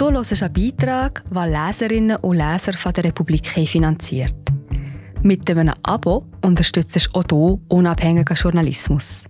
Du hörst einen Beitrag, den Leserinnen und Leser von der Republik finanziert. Mit einem Abo unterstützt auch du unabhängigen Journalismus.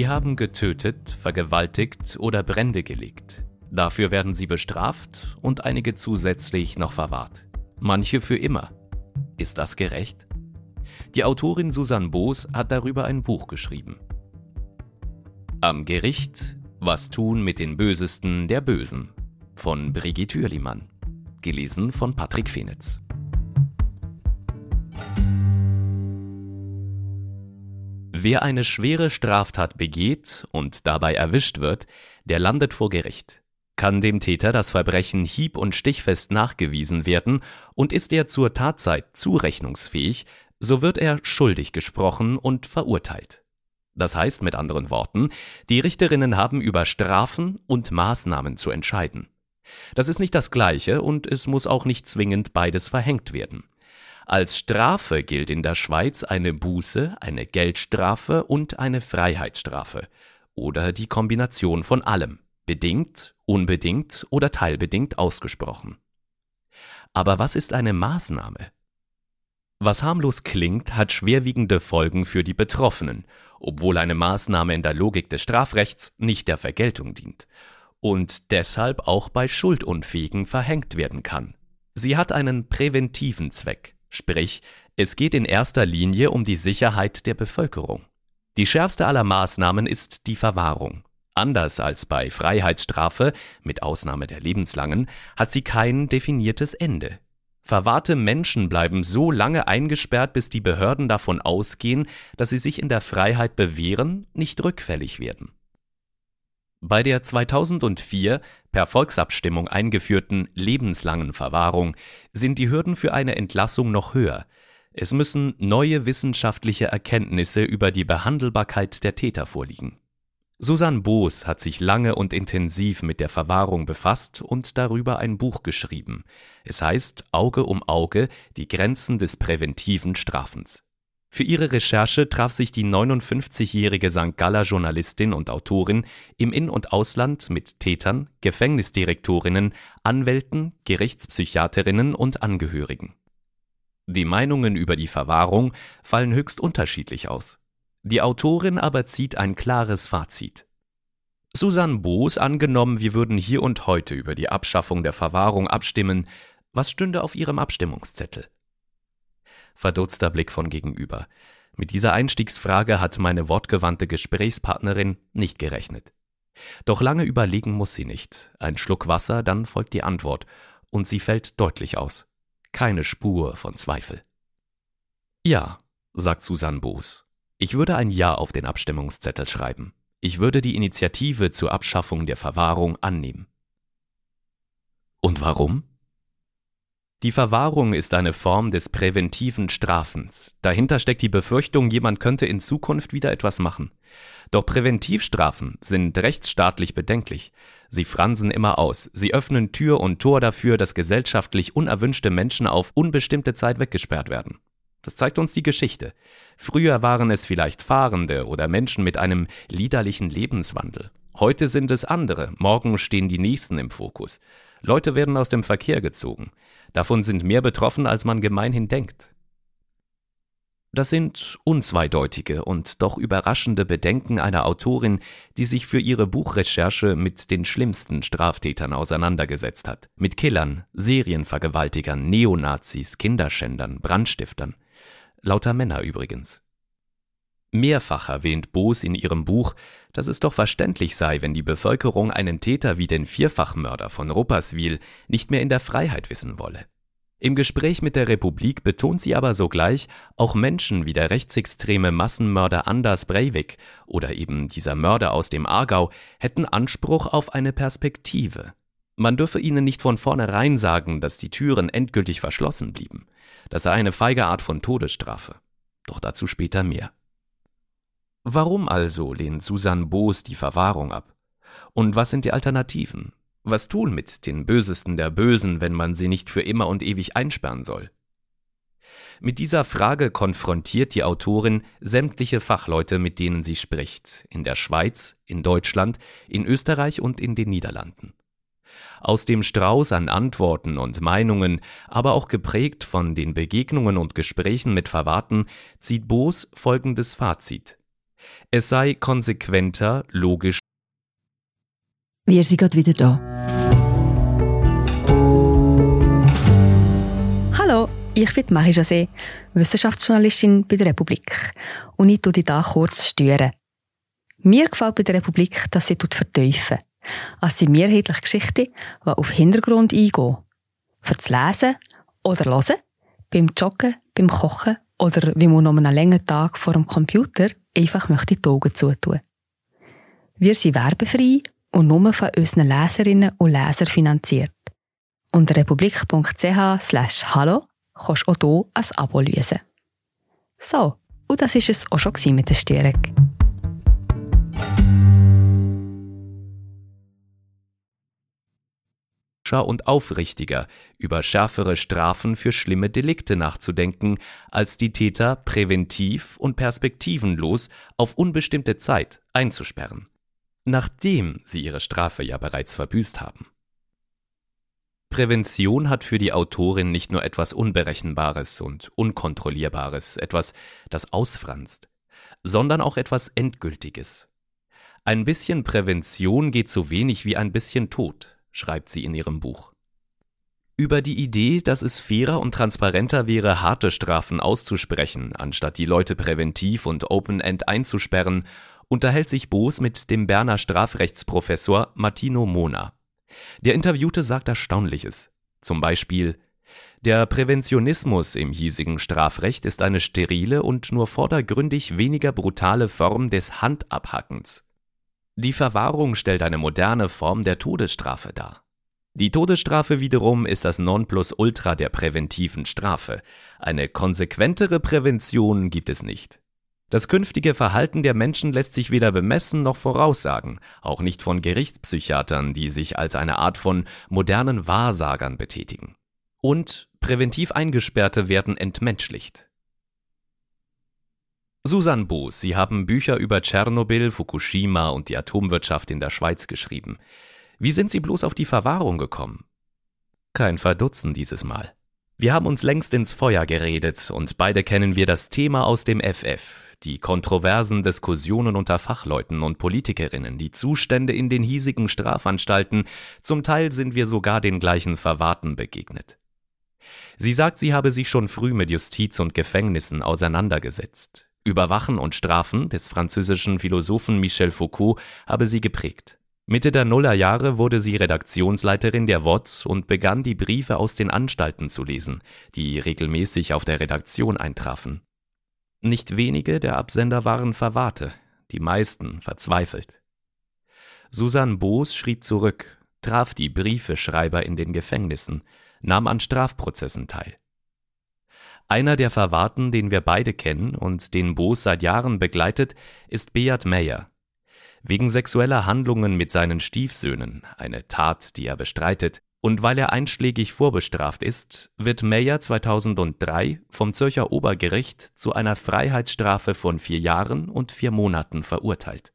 Sie haben getötet, vergewaltigt oder Brände gelegt. Dafür werden sie bestraft und einige zusätzlich noch verwahrt. Manche für immer. Ist das gerecht? Die Autorin Susanne Boos hat darüber ein Buch geschrieben. Am Gericht Was tun mit den Bösesten der Bösen von Brigitte Hürlimann. Gelesen von Patrick Fenitz. Wer eine schwere Straftat begeht und dabei erwischt wird, der landet vor Gericht. Kann dem Täter das Verbrechen hieb- und stichfest nachgewiesen werden und ist er zur Tatzeit zurechnungsfähig, so wird er schuldig gesprochen und verurteilt. Das heißt mit anderen Worten, die Richterinnen haben über Strafen und Maßnahmen zu entscheiden. Das ist nicht das gleiche und es muss auch nicht zwingend beides verhängt werden. Als Strafe gilt in der Schweiz eine Buße, eine Geldstrafe und eine Freiheitsstrafe oder die Kombination von allem, bedingt, unbedingt oder teilbedingt ausgesprochen. Aber was ist eine Maßnahme? Was harmlos klingt, hat schwerwiegende Folgen für die Betroffenen, obwohl eine Maßnahme in der Logik des Strafrechts nicht der Vergeltung dient und deshalb auch bei Schuldunfähigen verhängt werden kann. Sie hat einen präventiven Zweck, Sprich, es geht in erster Linie um die Sicherheit der Bevölkerung. Die schärfste aller Maßnahmen ist die Verwahrung. Anders als bei Freiheitsstrafe, mit Ausnahme der lebenslangen, hat sie kein definiertes Ende. Verwahrte Menschen bleiben so lange eingesperrt, bis die Behörden davon ausgehen, dass sie sich in der Freiheit bewähren, nicht rückfällig werden. Bei der 2004 per Volksabstimmung eingeführten lebenslangen Verwahrung sind die Hürden für eine Entlassung noch höher. Es müssen neue wissenschaftliche Erkenntnisse über die Behandelbarkeit der Täter vorliegen. Susanne Boos hat sich lange und intensiv mit der Verwahrung befasst und darüber ein Buch geschrieben. Es heißt Auge um Auge, die Grenzen des präventiven Strafens. Für ihre Recherche traf sich die 59-jährige St. Galler Journalistin und Autorin im In- und Ausland mit Tätern, Gefängnisdirektorinnen, Anwälten, Gerichtspsychiaterinnen und Angehörigen. Die Meinungen über die Verwahrung fallen höchst unterschiedlich aus. Die Autorin aber zieht ein klares Fazit. Susanne Boos angenommen, wir würden hier und heute über die Abschaffung der Verwahrung abstimmen, was stünde auf ihrem Abstimmungszettel? Verdutzter Blick von gegenüber. Mit dieser Einstiegsfrage hat meine wortgewandte Gesprächspartnerin nicht gerechnet. Doch lange überlegen muss sie nicht. Ein Schluck Wasser, dann folgt die Antwort, und sie fällt deutlich aus. Keine Spur von Zweifel. Ja, sagt Susanne Boos. Ich würde ein Ja auf den Abstimmungszettel schreiben. Ich würde die Initiative zur Abschaffung der Verwahrung annehmen. Und warum? Die Verwahrung ist eine Form des präventiven Strafens. Dahinter steckt die Befürchtung, jemand könnte in Zukunft wieder etwas machen. Doch Präventivstrafen sind rechtsstaatlich bedenklich. Sie fransen immer aus, sie öffnen Tür und Tor dafür, dass gesellschaftlich unerwünschte Menschen auf unbestimmte Zeit weggesperrt werden. Das zeigt uns die Geschichte. Früher waren es vielleicht Fahrende oder Menschen mit einem liederlichen Lebenswandel. Heute sind es andere, morgen stehen die Nächsten im Fokus. Leute werden aus dem Verkehr gezogen. Davon sind mehr betroffen, als man gemeinhin denkt. Das sind unzweideutige und doch überraschende Bedenken einer Autorin, die sich für ihre Buchrecherche mit den schlimmsten Straftätern auseinandergesetzt hat. Mit Killern, Serienvergewaltigern, Neonazis, Kinderschändern, Brandstiftern. Lauter Männer übrigens. Mehrfach erwähnt Boos in ihrem Buch, dass es doch verständlich sei, wenn die Bevölkerung einen Täter wie den Vierfachmörder von Rupperswil nicht mehr in der Freiheit wissen wolle. Im Gespräch mit der Republik betont sie aber sogleich, auch Menschen wie der rechtsextreme Massenmörder Anders Breivik oder eben dieser Mörder aus dem Aargau hätten Anspruch auf eine Perspektive. Man dürfe ihnen nicht von vornherein sagen, dass die Türen endgültig verschlossen blieben. Das sei eine feige Art von Todesstrafe. Doch dazu später mehr. Warum also lehnt Susanne Boos die Verwahrung ab? Und was sind die Alternativen? Was tun mit den Bösesten der Bösen, wenn man sie nicht für immer und ewig einsperren soll? Mit dieser Frage konfrontiert die Autorin sämtliche Fachleute, mit denen sie spricht, in der Schweiz, in Deutschland, in Österreich und in den Niederlanden. Aus dem Strauß an Antworten und Meinungen, aber auch geprägt von den Begegnungen und Gesprächen mit Verwahrten, zieht Boos folgendes Fazit. Es sei konsequenter, logisch. Wir sind gerade wieder da. Hallo, ich bin Marie José, Wissenschaftsjournalistin bei der Republik. Und ich tue dich hier kurz stören. Mir gefällt bei der Republik, dass sie vertiefen. Es sind mehrheitlich Geschichten, die auf Hintergrund eingehen. Für das Lesen oder Hören, beim Joggen, beim Kochen oder wie man noch einen langen Tag vor dem Computer einfach möchte die Augen zutun. Wir sind werbefrei und nur von unseren Leserinnen und Lesern finanziert. Unter republik.ch hallo kannst du auch hier ein Abo lösen. So, und das war es auch schon mit der Störung. Und aufrichtiger, über schärfere Strafen für schlimme Delikte nachzudenken, als die Täter präventiv und perspektivenlos auf unbestimmte Zeit einzusperren, nachdem sie ihre Strafe ja bereits verbüßt haben. Prävention hat für die Autorin nicht nur etwas Unberechenbares und Unkontrollierbares, etwas, das ausfranst, sondern auch etwas Endgültiges. Ein bisschen Prävention geht so wenig wie ein bisschen Tod, schreibt sie in ihrem Buch. Über die Idee, dass es fairer und transparenter wäre, harte Strafen auszusprechen, anstatt die Leute präventiv und open-end einzusperren, unterhält sich Boos mit dem Berner Strafrechtsprofessor Martino Mona. Der Interviewte sagt Erstaunliches. Zum Beispiel, der Präventionismus im hiesigen Strafrecht ist eine sterile und nur vordergründig weniger brutale Form des Handabhackens. Die Verwahrung stellt eine moderne Form der Todesstrafe dar. Die Todesstrafe wiederum ist das Nonplusultra der präventiven Strafe. Eine konsequentere Prävention gibt es nicht. Das künftige Verhalten der Menschen lässt sich weder bemessen noch voraussagen, auch nicht von Gerichtspsychiatern, die sich als eine Art von modernen Wahrsagern betätigen. Und präventiv Eingesperrte werden entmenschlicht. Susan Boos, Sie haben Bücher über Tschernobyl, Fukushima und die Atomwirtschaft in der Schweiz geschrieben. Wie sind Sie bloß auf die Verwahrung gekommen? Kein Verdutzen dieses Mal. Wir haben uns längst ins Feuer geredet und beide kennen wir das Thema aus dem FF, die kontroversen Diskussionen unter Fachleuten und Politikerinnen, die Zustände in den hiesigen Strafanstalten, zum Teil sind wir sogar den gleichen Verwahrten begegnet. Sie sagt, sie habe sich schon früh mit Justiz und Gefängnissen auseinandergesetzt. Überwachen und Strafen des französischen Philosophen Michel Foucault habe sie geprägt. Mitte der Nullerjahre wurde sie Redaktionsleiterin der WOTS und begann die Briefe aus den Anstalten zu lesen, die regelmäßig auf der Redaktion eintrafen. Nicht wenige der Absender waren Verwahrte, die meisten verzweifelt. Susanne Boos schrieb zurück, traf die Briefeschreiber in den Gefängnissen, nahm an Strafprozessen teil. Einer der Verwahrten, den wir beide kennen und den Boos seit Jahren begleitet, ist Beat Meyer. Wegen sexueller Handlungen mit seinen Stiefsöhnen, eine Tat, die er bestreitet, und weil er einschlägig vorbestraft ist, wird Meyer 2003 vom Zürcher Obergericht zu einer Freiheitsstrafe von vier Jahren und vier Monaten verurteilt.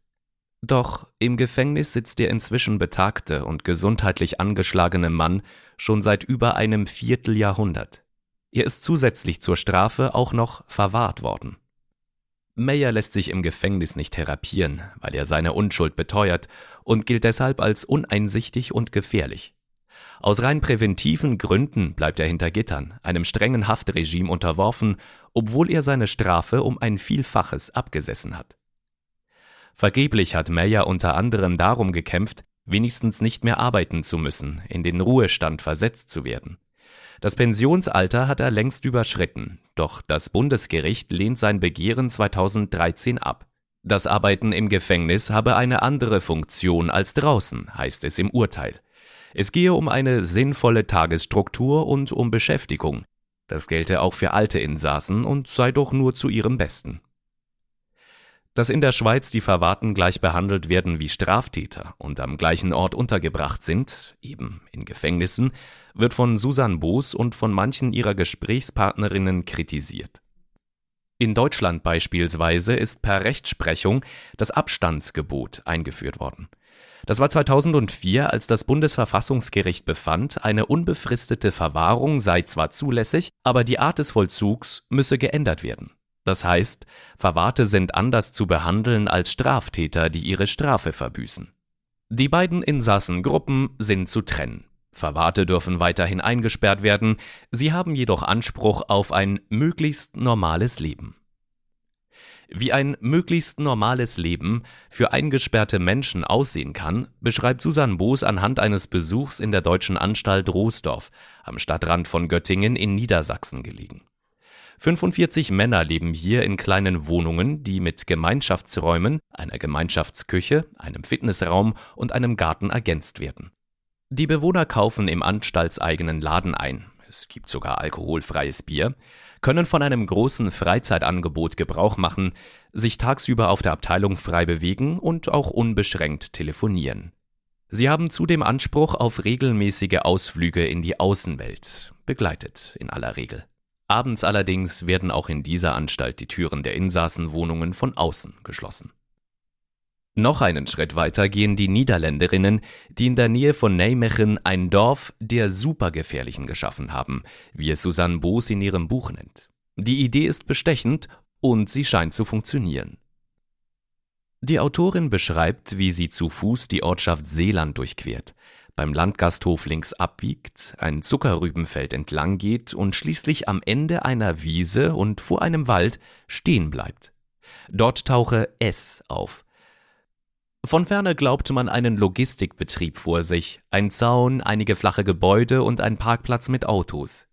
Doch im Gefängnis sitzt der inzwischen betagte und gesundheitlich angeschlagene Mann schon seit über einem Vierteljahrhundert. Er ist zusätzlich zur Strafe auch noch verwahrt worden. Meyer lässt sich im Gefängnis nicht therapieren, weil er seine Unschuld beteuert und gilt deshalb als uneinsichtig und gefährlich. Aus rein präventiven Gründen bleibt er hinter Gittern, einem strengen Haftregime unterworfen, obwohl er seine Strafe um ein Vielfaches abgesessen hat. Vergeblich hat Meyer unter anderem darum gekämpft, wenigstens nicht mehr arbeiten zu müssen, in den Ruhestand versetzt zu werden. Das Pensionsalter hat er längst überschritten, doch das Bundesgericht lehnt sein Begehren 2013 ab. Das Arbeiten im Gefängnis habe eine andere Funktion als draußen, heißt es im Urteil. Es gehe um eine sinnvolle Tagesstruktur und um Beschäftigung. Das gelte auch für alte Insassen und sei doch nur zu ihrem Besten. Dass in der Schweiz die Verwahrten gleich behandelt werden wie Straftäter und am gleichen Ort untergebracht sind, eben in Gefängnissen, wird von Susan Boos und von manchen ihrer Gesprächspartnerinnen kritisiert. In Deutschland beispielsweise ist per Rechtsprechung das Abstandsgebot eingeführt worden. Das war 2004, als das Bundesverfassungsgericht befand, eine unbefristete Verwahrung sei zwar zulässig, aber die Art des Vollzugs müsse geändert werden. Das heißt, Verwahrte sind anders zu behandeln als Straftäter, die ihre Strafe verbüßen. Die beiden Insassengruppen sind zu trennen. Verwahrte dürfen weiterhin eingesperrt werden, sie haben jedoch Anspruch auf ein möglichst normales Leben. Wie ein möglichst normales Leben für eingesperrte Menschen aussehen kann, beschreibt Susan Boos anhand eines Besuchs in der deutschen Anstalt Roosdorf am Stadtrand von Göttingen in Niedersachsen gelegen. 45 Männer leben hier in kleinen Wohnungen, die mit Gemeinschaftsräumen, einer Gemeinschaftsküche, einem Fitnessraum und einem Garten ergänzt werden. Die Bewohner kaufen im anstaltseigenen Laden ein, es gibt sogar alkoholfreies Bier, können von einem großen Freizeitangebot Gebrauch machen, sich tagsüber auf der Abteilung frei bewegen und auch unbeschränkt telefonieren. Sie haben zudem Anspruch auf regelmäßige Ausflüge in die Außenwelt, begleitet in aller Regel. Abends allerdings werden auch in dieser Anstalt die Türen der Insassenwohnungen von außen geschlossen. Noch einen Schritt weiter gehen die Niederländerinnen, die in der Nähe von Nijmegen ein Dorf der Supergefährlichen geschaffen haben, wie es Susanne Boos in ihrem Buch nennt. Die Idee ist bestechend und sie scheint zu funktionieren. Die Autorin beschreibt, wie sie zu Fuß die Ortschaft Seeland durchquert, beim Landgasthof links abbiegt, ein Zuckerrübenfeld entlang geht und schließlich am Ende einer Wiese und vor einem Wald stehen bleibt. Dort tauche S auf. Von ferne glaubte man einen Logistikbetrieb vor sich, ein Zaun, einige flache Gebäude und ein Parkplatz mit Autos.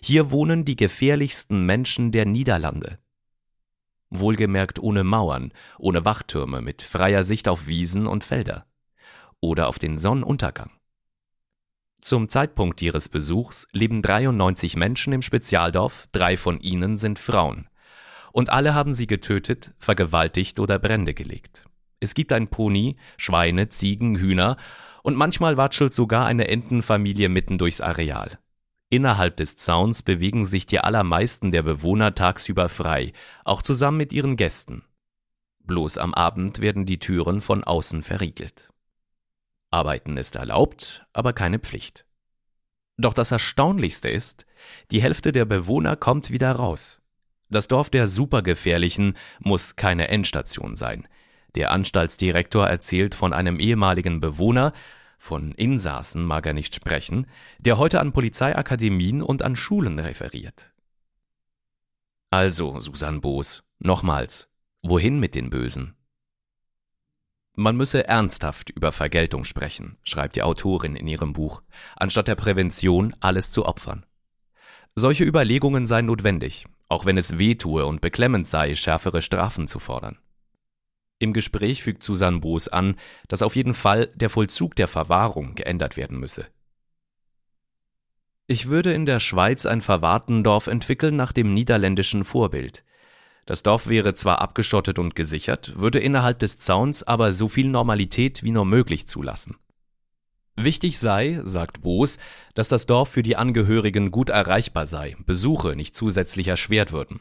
Hier wohnen die gefährlichsten Menschen der Niederlande. Wohlgemerkt ohne Mauern, ohne Wachtürme, mit freier Sicht auf Wiesen und Felder. Oder auf den Sonnenuntergang. Zum Zeitpunkt ihres Besuchs leben 93 Menschen im Spezialdorf, drei von ihnen sind Frauen. Und alle haben sie getötet, vergewaltigt oder Brände gelegt. Es gibt ein Pony, Schweine, Ziegen, Hühner und manchmal watschelt sogar eine Entenfamilie mitten durchs Areal. Innerhalb des Zauns bewegen sich die allermeisten der Bewohner tagsüber frei, auch zusammen mit ihren Gästen. Bloß am Abend werden die Türen von außen verriegelt. Arbeiten ist erlaubt, aber keine Pflicht. Doch das Erstaunlichste ist, die Hälfte der Bewohner kommt wieder raus. Das Dorf der Supergefährlichen muss keine Endstation sein. Der Anstaltsdirektor erzählt von einem ehemaligen Bewohner, von Insassen mag er nicht sprechen, der heute an Polizeiakademien und an Schulen referiert. Also, Susan Boos, nochmals, wohin mit den Bösen? Man müsse ernsthaft über Vergeltung sprechen, schreibt die Autorin in ihrem Buch, anstatt der Prävention alles zu opfern. Solche Überlegungen seien notwendig, auch wenn es wehtue und beklemmend sei, schärfere Strafen zu fordern. Im Gespräch fügt Susanne Boos an, dass auf jeden Fall der Vollzug der Verwahrung geändert werden müsse. Ich würde in der Schweiz ein Verwahrtendorf entwickeln nach dem niederländischen Vorbild. Das Dorf wäre zwar abgeschottet und gesichert, würde innerhalb des Zauns aber so viel Normalität wie nur möglich zulassen. Wichtig sei, sagt Boos, dass das Dorf für die Angehörigen gut erreichbar sei, Besuche nicht zusätzlich erschwert würden.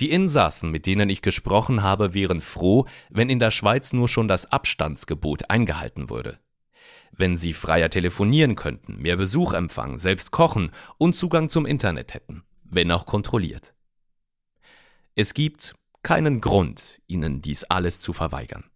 Die Insassen, mit denen ich gesprochen habe, wären froh, wenn in der Schweiz nur schon das Abstandsgebot eingehalten würde. Wenn sie freier telefonieren könnten, mehr Besuch empfangen, selbst kochen und Zugang zum Internet hätten, wenn auch kontrolliert. Es gibt keinen Grund, ihnen dies alles zu verweigern.